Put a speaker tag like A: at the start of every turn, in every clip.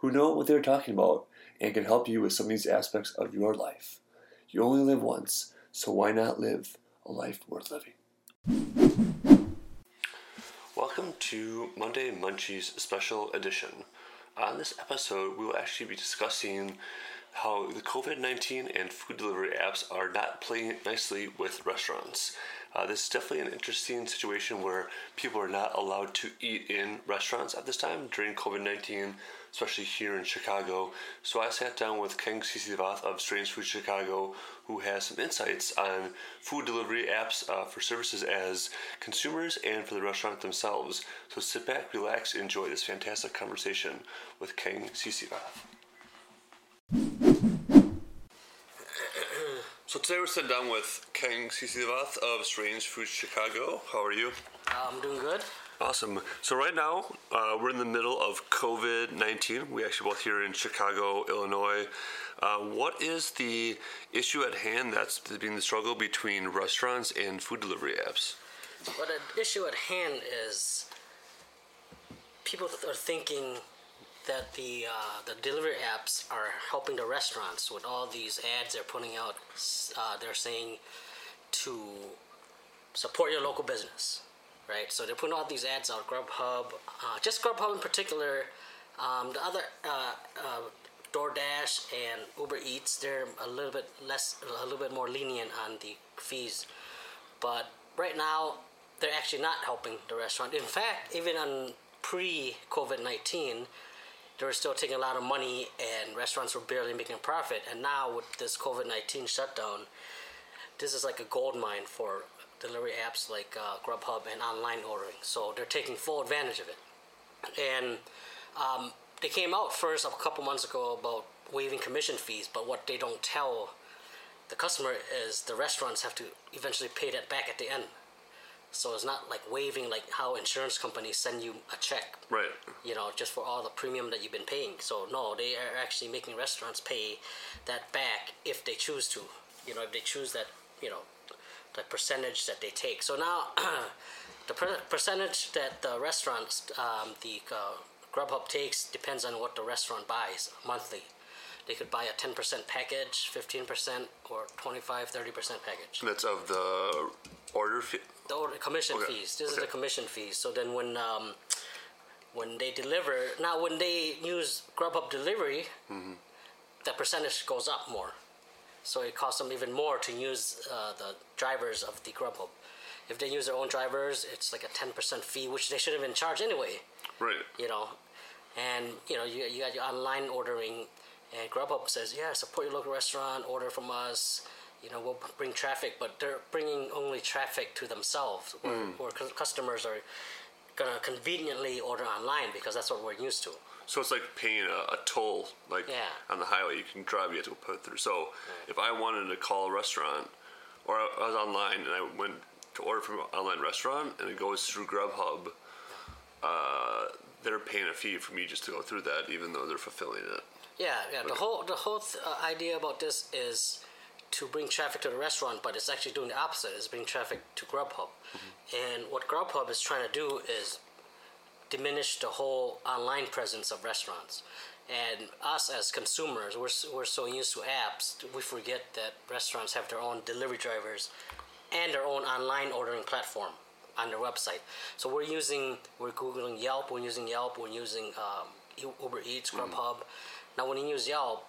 A: who know what they're talking about and can help you with some of these aspects of your life. You only live once, so why not live a life worth living? Welcome to Monday Munchies Special Edition. On this episode, we will actually be discussing how the COVID 19 and food delivery apps are not playing nicely with restaurants. Uh, this is definitely an interesting situation where people are not allowed to eat in restaurants at this time during COVID 19, especially here in Chicago. So I sat down with Ken Sisivath of Strange Food Chicago, who has some insights on food delivery apps uh, for services as consumers and for the restaurant themselves. So sit back, relax, enjoy this fantastic conversation with Ken Sisivath. So today we're sitting down with Ken Sisivath of Strange Food Chicago. How are you?
B: I'm doing good.
A: Awesome. So right now uh, we're in the middle of COVID nineteen. We actually both here in Chicago, Illinois. Uh, what is the issue at hand that's being the struggle between restaurants and food delivery apps?
B: Well, the issue at hand is people are thinking that the uh, the delivery apps are helping the restaurants with all these ads they're putting out. Uh, they're saying to support your local business, right? So they're putting all these ads out. Grubhub, uh, just Grubhub in particular. Um, the other uh, uh, DoorDash and Uber Eats, they're a little bit less, a little bit more lenient on the fees. But right now, they're actually not helping the restaurant. In fact, even on pre COVID 19, they were still taking a lot of money and restaurants were barely making a profit. And now with this COVID 19 shutdown, this is like a gold mine for delivery apps like uh, Grubhub and online ordering. So they're taking full advantage of it. And um, they came out first a couple months ago about waiving commission fees, but what they don't tell the customer is the restaurants have to eventually pay that back at the end. So it's not like waiving like how insurance companies send you a check.
A: Right.
B: You know, just for all the premium that you've been paying. So no, they are actually making restaurants pay that back if they choose to. You know, if they choose that, you know, the percentage that they take. So now, the per- percentage that the restaurants, um, the uh, Grubhub takes depends on what the restaurant buys monthly. They could buy a 10% package, 15%, or 25, 30% package.
A: That's of the order fee?
B: The order, commission
A: Okay.
B: fees. This
A: Okay.
B: is the commission fees. So then when um, when they deliver, now when they use Grubhub delivery,
A: Mm-hmm.
B: the percentage goes up more. So it costs them even more to use uh, the drivers of the Grubhub. If they use their own drivers, it's like a 10% fee, which they should have been charged anyway
A: Right.
B: you know, and you know you, you got your online ordering, and Grubhub says, yeah, support your local restaurant, order from us. You know, we'll bring traffic, but they're bringing only traffic to themselves, where, where cu- customers are gonna conveniently order online because that's what we're used to.
A: So it's like paying a, a toll, like
B: Yeah.
A: on the highway. You can drive, you have to put through. So if I wanted to call a restaurant, or I was online and I went to order from an online restaurant, and it goes through Grubhub, uh, they're paying a fee for me just to go through that, even though they're fulfilling it.
B: Yeah, yeah. The whole the whole th- uh, idea about this is to bring traffic to the restaurant, but it's actually doing the opposite. It's bringing traffic to Grubhub, and what Grubhub is trying to do is diminish the whole online presence of restaurants. And us as consumers, we're, we're so used to apps, we forget that restaurants have their own delivery drivers and their own online ordering platform on their website. So we're using, we're Googling Yelp, we're using Yelp, we're using um, Uber Eats, Grubhub. Now, when you use Yelp,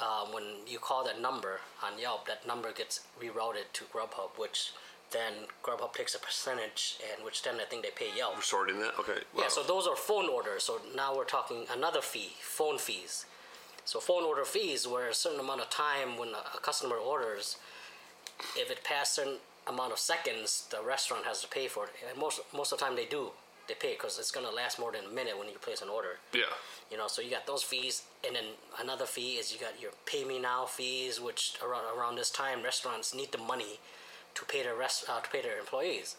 B: um, when you call that number on Yelp, that number gets rerouted to Grubhub, which then Grubhub takes a percentage, and which then I think they pay Yelp.
A: We're sorting that. Okay.
B: Yeah, so those are phone orders. So now we're talking another fee, phone fees. So phone order fees, where a certain amount of time when a, a customer orders, if it passed certain amount of seconds, the restaurant has to pay for it. And most most of the time they do. they pay because it's gonna last more than a minute when you place an order.
C: Yeah.
B: You know, so you got those fees, and then another fee is you got your pay me now fees, which around around this time restaurants need the money to pay their rest uh, to pay their employees.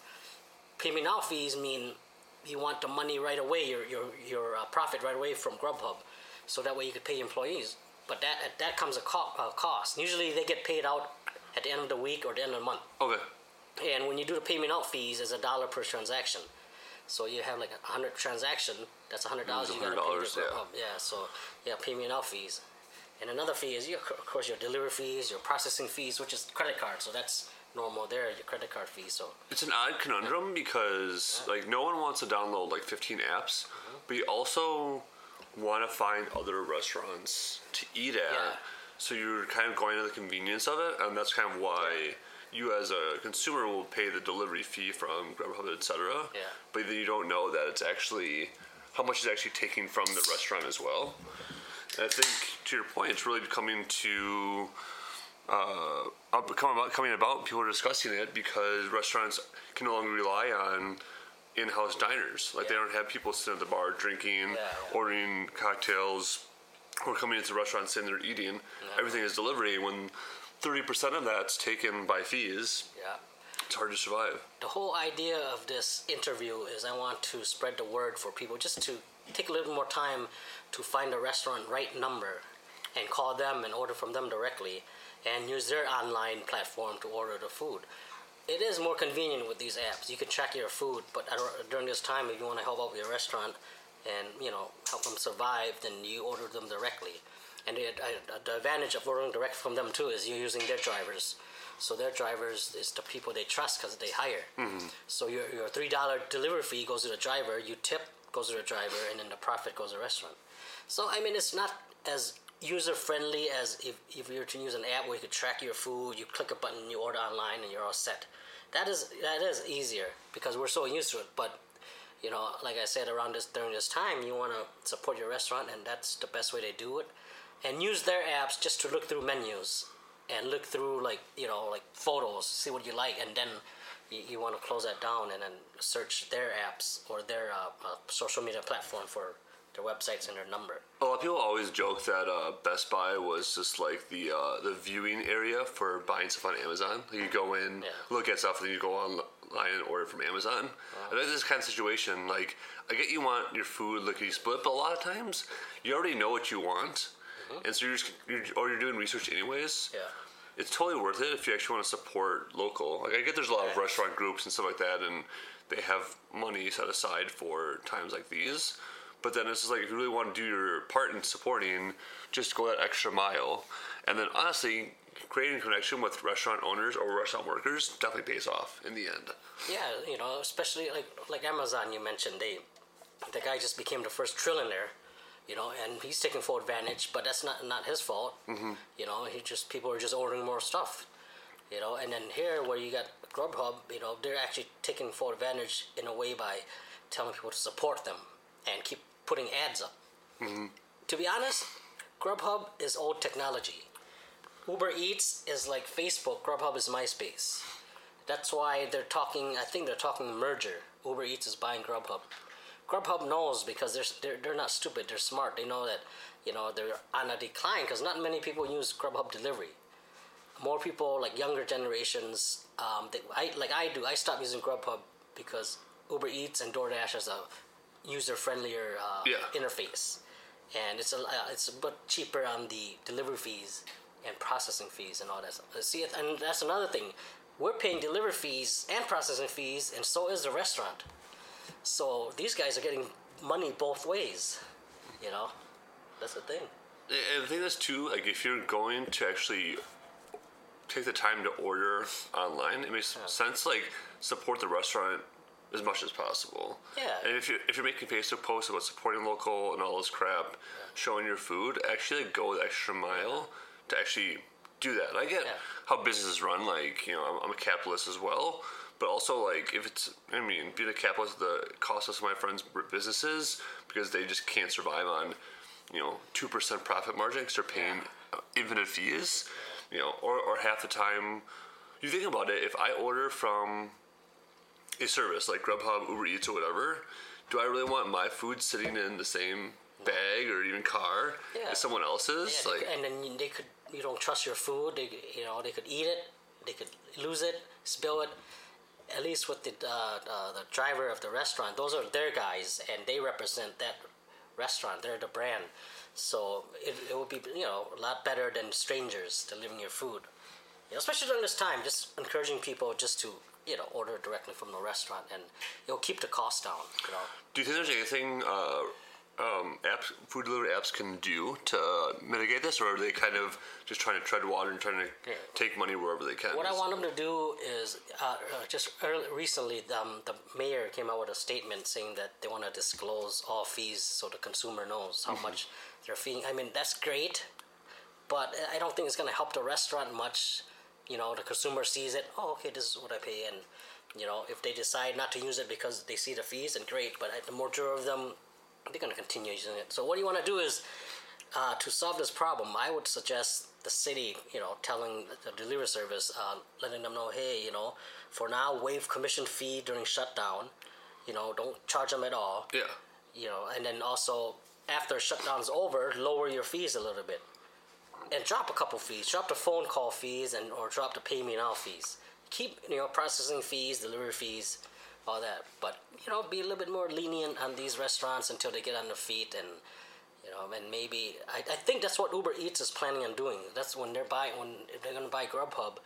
B: Payment me now fees mean you want the money right away, your your your uh, profit right away from Grubhub, so that way you could pay employees. But that that comes a co- uh, cost. Usually they get paid out at the end of the week or the end of the month.
C: Okay.
B: And when you do the payment out fees, it's a dollar per transaction. So you have like a hundred transaction. That's a hundred dollars. You gotta pay
C: $100, yeah.
B: Grubhub. Yeah. So yeah, payment out fees, and another fee is your, of course your delivery fees, your processing fees, which is credit card. So that's normal there. Your credit card fee. So
C: It's an odd conundrum because like no one wants to download like 15 apps, mm-hmm. but you also want to find other restaurants to eat at.
B: Yeah.
C: So you're kind of going to the convenience of it, and that's kind of why you as a consumer will pay the delivery fee from Grubhub, etc.
B: Yeah.
C: But then you don't know that it's actually how much is actually taking from the restaurant as well. And I think to your point, it's really coming to uh, up, coming about, coming about. People are discussing it because restaurants can no longer rely on in-house diners. Like they don't have people sitting at the bar drinking,
B: Yeah, yeah.
C: ordering cocktails, or coming into the restaurant they're eating. Everything is delivery. When thirty percent of that's taken by fees,
B: yeah.
C: it's hard to survive.
B: the whole idea of this interview is I want to spread the word for people just to take a little more time to find the restaurant right number and call them and order from them directly and use their online platform to order the food. It is more convenient with these apps. You can track your food, but during this time, if you want to help out with your restaurant and you know help them survive, then you order them directly. And the, uh, the advantage of ordering direct from them too is you're using their drivers. So their drivers is the people they trust because they hire. So your, your three dollar delivery fee goes to the driver, you tip goes to the driver, and then the profit goes to the restaurant. So I mean, it's not as user friendly as if, if you were to use an app where you could track your food, you click a button, you order online, and you're all set. That is that is easier because we're so used to it. But you know, like I said, around this during this time, you want to support your restaurant, and that's the best way to do it. And use their apps just to look through menus and look through like you know like photos, see what you like, and then you, you want to close that down and then search their apps or their uh, uh, social media platform for their websites and their number.
C: A lot of people always joke that uh, Best Buy was just like the uh, the viewing area for buying stuff on Amazon. You go in,
B: Yeah.
C: look at stuff, and then you go online and order from Amazon. I that's this kind of situation. Like, I get you want your food lickety split, but a lot of times you already know what you want, and so you're just you're, or you're doing research anyways.
B: Yeah.
C: It's totally worth it if you actually want to support local. Like I get there's a lot of restaurant groups and stuff like that, and they have money set aside for times like these. But then it's just like if you really want to do your part in supporting, just go that extra mile. And then honestly, creating a connection with restaurant owners or restaurant workers definitely pays off in the end.
B: Yeah, you know, especially like like Amazon you mentioned, they the guy just became the first trillionaire, you know, and he's taking full advantage, but that's not not his fault. Mm-hmm. You know, he just people are just ordering more stuff, you know, and then here where you got Grubhub, you know, they're actually taking full advantage in a way by telling people to support them and keep putting ads up. To be honest, Grubhub is old technology. Uber Eats is like Facebook. Grubhub is MySpace. That's why they're talking. I think they're talking merger. Uber Eats is buying Grubhub. Grubhub knows because they're they're, they're not stupid. They're smart. They know that you know they're on a decline because not many people use Grubhub delivery. More people like younger generations. Um, they, I like I do. I stopped using Grubhub because Uber Eats and DoorDash has a user friendlier uh,
C: Yeah.
B: interface, and it's a uh, it's a bit cheaper on the delivery fees and processing fees and all that. stuff. See, and that's another thing. We're paying delivery fees and processing fees, and so is the restaurant. So these guys are getting money both ways. You know, that's the thing.
C: And the thing is too, like if you're going to actually take the time to order online, it makes sense. Like support the restaurant as much as possible.
B: Yeah.
C: And if you if you're making Facebook posts about supporting local and all this crap, showing your food, actually like, go the extra mile to actually do that. I get
B: Yeah.
C: how businesses run. Like you know, I'm, I'm a capitalist as well. But also, like, if it's, I mean, being a capitalist, the cost of some of my friends' businesses because they just can't survive on, you know, two percent profit margin because they're paying uh infinite fees, you know, or, or half the time. You think about it. If I order from a service like Grubhub, Uber Eats, or whatever, do I really want my food sitting in the same bag or even car
B: Yeah.
C: as someone else's?
B: Yeah,
C: like,
B: and then they could you don't trust your food. They you know they could eat it, they could lose it, spill it. At least with the uh, uh, the driver of the restaurant, those are their guys, and they represent that restaurant. They're the brand, so it, it would be you know a lot better than strangers delivering your food. You know, especially during this time, just encouraging people just to you know order directly from the restaurant, and it'll keep the cost down. You know.
C: do you think there's anything uh, um, apps, food delivery apps can do to mitigate this, or are they kind of just trying to tread water and trying to
B: Yeah.
C: take money wherever they can?
B: What I want them to do is uh, uh, just early, recently, um, the mayor came out with a statement saying that they want to disclose all fees so the consumer knows how much they're feeing. I mean, that's great, but I don't think it's going to help the restaurant much. You know, the consumer sees it. Oh, okay, this is what I pay, and you know, if they decide not to use it because they see the fees, and great. But the majority of them, they're going to continue using it. So what you want to do is uh, to solve this problem, I would suggest the city, you know, telling the delivery service, uh, letting them know, hey, you know, for now, waive commission fee during shutdown. You know, don't charge them at all.
C: Yeah.
B: You know, and then also after shutdown's over, lower your fees a little bit, and drop a couple fees. Drop the phone call fees and or drop the pay me now fees. Keep you know processing fees, delivery fees, all that. But you know, be a little bit more lenient on these restaurants until they get on their feet and you know, and maybe I, I think that's what Uber Eats is planning on doing. That's when they're buying when they're to buy Grubhub,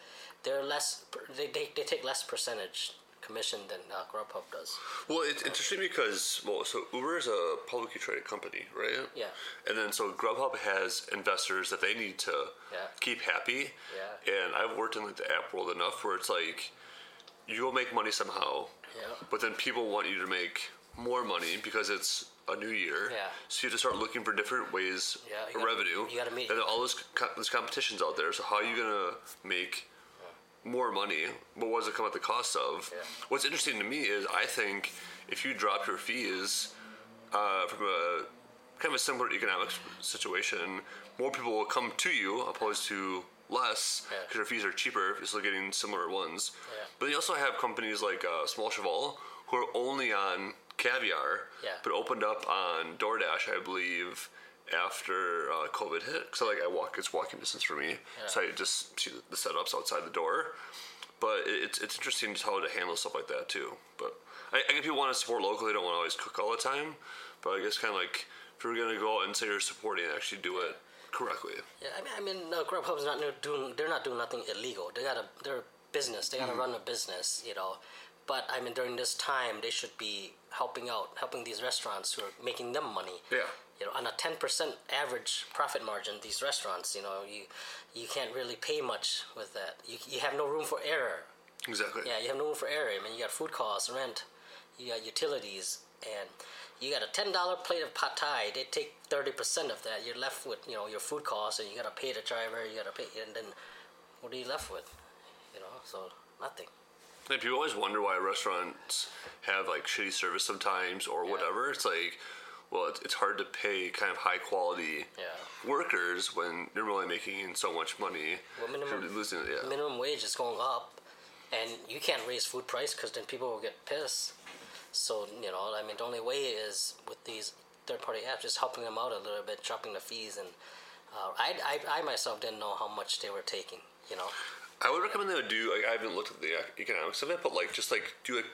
B: they're less they, they, they take less percentage commission than uh, Grubhub does.
C: Well, it's interesting because well, so Uber is a publicly traded company, right?
B: Yeah.
C: And then so Grubhub has investors that they need to
B: Yeah.
C: keep happy.
B: Yeah.
C: And I've worked in like the app world enough where it's like you'll make money somehow.
B: Yeah.
C: But then people want you to make more money because it's a new year.
B: Yeah.
C: So you have to start looking for different ways
B: Yeah,
C: of
B: gotta-
C: revenue.
B: you gotta meet-
C: And then all this co- this competition's out there. So how are you gonna make more money, but what does it come at the cost of?
B: Yeah.
C: What's interesting to me is I think if you drop your fees uh, from a kind of a similar economic situation, more people will come to you opposed to less
B: Yeah.
C: because your fees are cheaper if you're still getting similar ones.
B: Yeah.
C: But you also have companies like uh, Small Cheval who are only on caviar,
B: Yeah.
C: but opened up on DoorDash, I believe, after uh, COVID hit. So like I walk, it's walking distance for me, so I just see the, setups outside the door. But it, it's it's interesting just how to handle stuff like that too. But I, I guess people want to support locally; they don't want to always cook all the time. But I guess kind of like if you're gonna go out and say you're supporting, actually do it correctly.
B: Yeah, I mean, I mean, no, Grubhub's not doing. They're not doing nothing illegal. They got a they're a business. They got to run a business, you know. But I mean, during this time, they should be helping out, helping these restaurants who are making them money.
C: Yeah.
B: You know, on a ten percent average profit margin, these restaurants, you know, you you can't really pay much with that. You you have no room for error.
C: Exactly.
B: Yeah, you have no room for error. I mean, you got food costs, rent, you got utilities, and you got a ten dollar plate of pad thai. They take thirty percent of that. You're left with you know your food costs, and you got to pay the driver. You got to pay, and then what are you left with? You know, so nothing.
C: And people always wonder why restaurants have like shitty service sometimes or whatever. It's like, well, it's, it's hard to pay kind of high quality
B: Yeah.
C: workers when you're really making so much money.
B: Well, minimum-
C: losing yeah.
B: Minimum wage is going up, and you can't raise food price because then people will get pissed. So you know, I mean, the only way is with these third-party apps, just helping them out a little bit, dropping the fees, and uh, I, I, I myself didn't know how much they were taking. You know.
C: I would recommend they would do. Like, I haven't looked at the economics of it, but like just like do like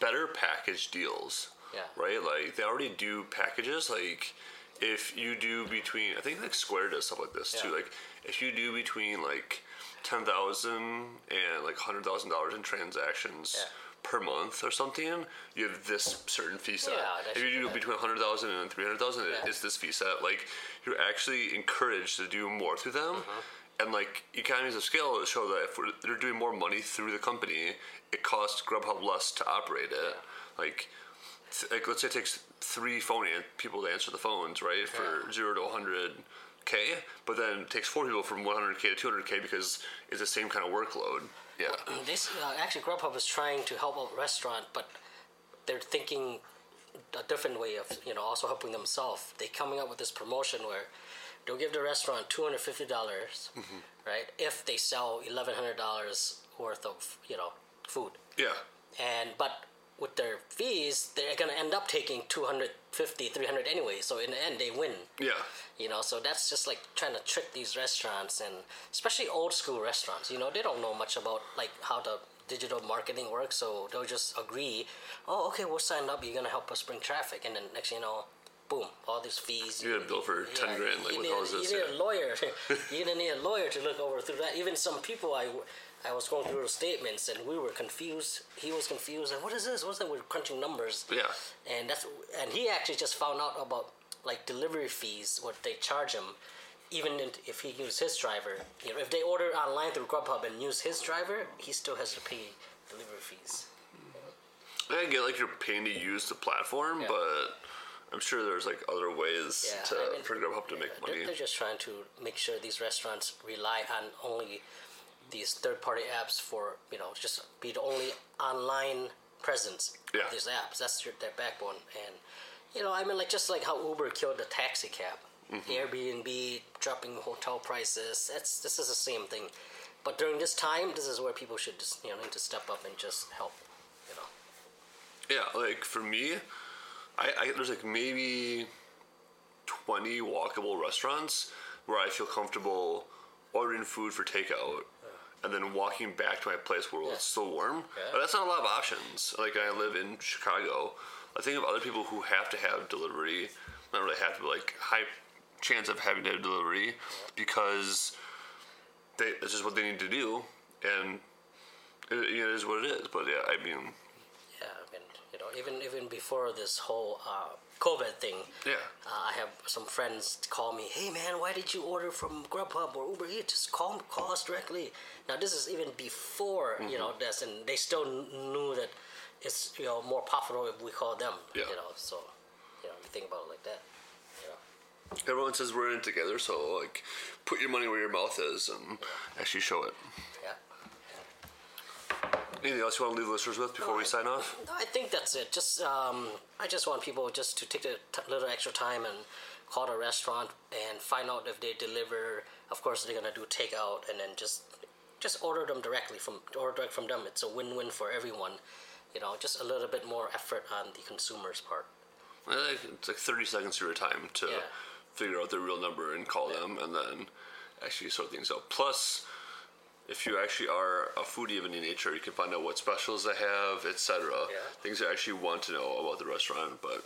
C: better package deals.
B: Yeah.
C: Right. Like they already do packages. Like if you do between, I think like Square does stuff like this too.
B: Yeah.
C: Like if you do between like ten thousand and like hundred thousand dollars in transactions.
B: Yeah.
C: Per month or something, you have this certain fee set.
B: Yeah,
C: if you do between 100,000 and 300,000,
B: Yeah.
C: it's this fee set. Like, you're actually encouraged to do more through them.
B: Uh-huh.
C: And like economies of scale show that if we're, they're doing more money through the company, it costs Grubhub less to operate it. Like, like let's say it takes three phone an- people to answer the phones, right, for zero to 100k, but then it takes four people from 100k to 200k because it's the same kind of workload. Yeah.
B: This uh, actually Grubhub is trying to help a restaurant, but they're thinking a different way of you know also helping themselves. They coming up with this promotion where they'll give the restaurant two hundred fifty dollars, right, if they sell eleven hundred dollars worth of you know food,
C: Yeah.
B: and but fees, they're gonna end up taking 250, 300 anyway. So in the end, they win.
C: Yeah.
B: You know, so that's just like trying to trick these restaurants and especially old school restaurants. You know, they don't know much about like how the digital marketing works, so they'll just agree, oh, okay, we'll sign up. You're gonna help us bring traffic, and then next thing you know, boom, all these fees.
C: You get a bill for 10 grand, like, what
B: need,
C: the hell is this?
B: You need
C: Yeah.
B: a lawyer. you didn't need a lawyer to look over through that. Even some people, I, I was going through the statements, and we were confused. He was confused. Like, what is this? What's that? We're crunching numbers.
C: Yeah.
B: And that's and he actually just found out about like delivery fees, what they charge him, even if he uses his driver. You know, if they order online through Grubhub and use his driver, he still has to pay delivery fees.
C: I get like you're paying to use the platform,
B: Yeah.
C: but I'm sure there's like other ways
B: Yeah,
C: to
B: I mean,
C: for Grubhub to make money.
B: they're just trying to make sure these restaurants rely on only these third-party apps for you know just be the only online presence
C: Yeah.
B: of these apps. That's your, their backbone, and you know I mean like just like how Uber killed the taxi cab,
C: Mm-hmm.
B: Airbnb dropping hotel prices. That's this is the same thing. But during this time, this is where people should just you know need to step up and just help. You know.
C: Yeah, like for me, I, I there's like maybe twenty walkable restaurants where I feel comfortable ordering food for takeout and then walking back to my place where
B: Yeah.
C: it's still warm.
B: Yeah.
C: But that's not a lot of options. Like I live in Chicago. I think of other people who have to have delivery, not really have to, but like high chance of having to have delivery because they that's just what they need to do, and it, it is what it is. But yeah, I mean,
B: Yeah, I mean, you know, even even before this whole uh, COVID thing,
C: Yeah.
B: uh, I have some friends call me, "Hey man, why did you order from Grubhub or Uber Eats? Just call call us directly." Now this is even before you know
C: Mm-hmm.
B: this, and they still knew that it's you know more profitable if we call them.
C: Yeah.
B: You know, so you know, you think about it like that. You know.
C: Everyone says we're in it together, so like, put your money where your mouth is and actually show it.
B: Yeah.
C: Anything else you want to leave the listeners with before we sign off?
B: No, I think that's it. Just um, I just want people just to take a t- little extra time and call the restaurant and find out if they deliver. Of course, they're gonna do takeout, and then just just order them directly from order direct from them. It's a win-win for everyone. You know, just a little bit more effort on the consumer's part.
C: It's like 30 seconds of your time to
B: Yeah.
C: figure out the real number and call them, and then actually sort things out. Plus, if you actually are a foodie of any nature, you can find out what specials they have, etc.
B: Yeah.
C: Things you actually want to know about the restaurant. But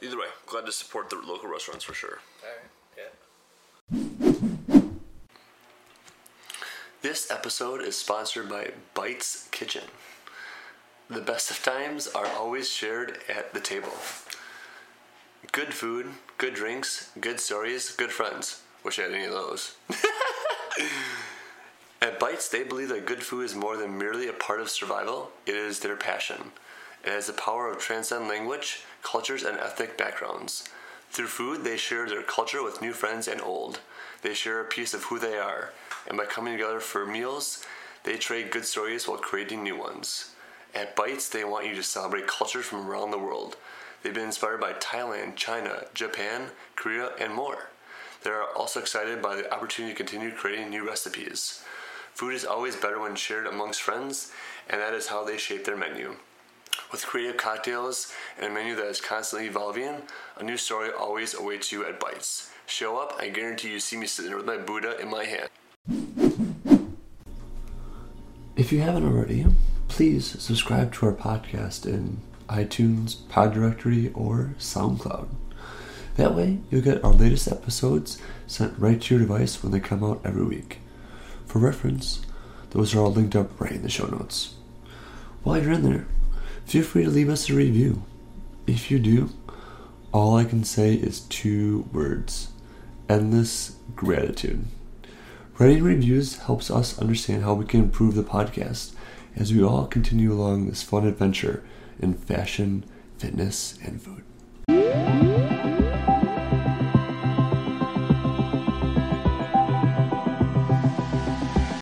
C: either way, glad to support the local restaurants for sure.
B: All right. Yeah.
A: This episode is sponsored by Bites Kitchen. The best of times are always shared at the table. Good food, good drinks, good stories, good friends. Wish I had any of those. At Bites, they believe that good food is more than merely a part of survival, it is their passion. It has the power of transcend language, cultures, and ethnic backgrounds. Through food, they share their culture with new friends and old. They share a piece of who they are, and by coming together for meals, they trade good stories while creating new ones. At Bites, they want you to celebrate cultures from around the world. They've been inspired by Thailand, China, Japan, Korea, and more. They are also excited by the opportunity to continue creating new recipes. Food is always better when shared amongst friends, and that is how they shape their menu. With creative cocktails and a menu that is constantly evolving, a new story always awaits you at Bites. Show up, I guarantee you see me sitting with my Buddha in my hand. If you haven't already, please subscribe to our podcast in iTunes, Pod Directory, or SoundCloud. That way, you'll get our latest episodes sent right to your device when they come out every week. For reference, those are all linked up right in the show notes. While you're in there, feel free to leave us a review. If you do, all I can say is two words endless gratitude. Writing reviews helps us understand how we can improve the podcast as we all continue along this fun adventure in fashion, fitness, and food.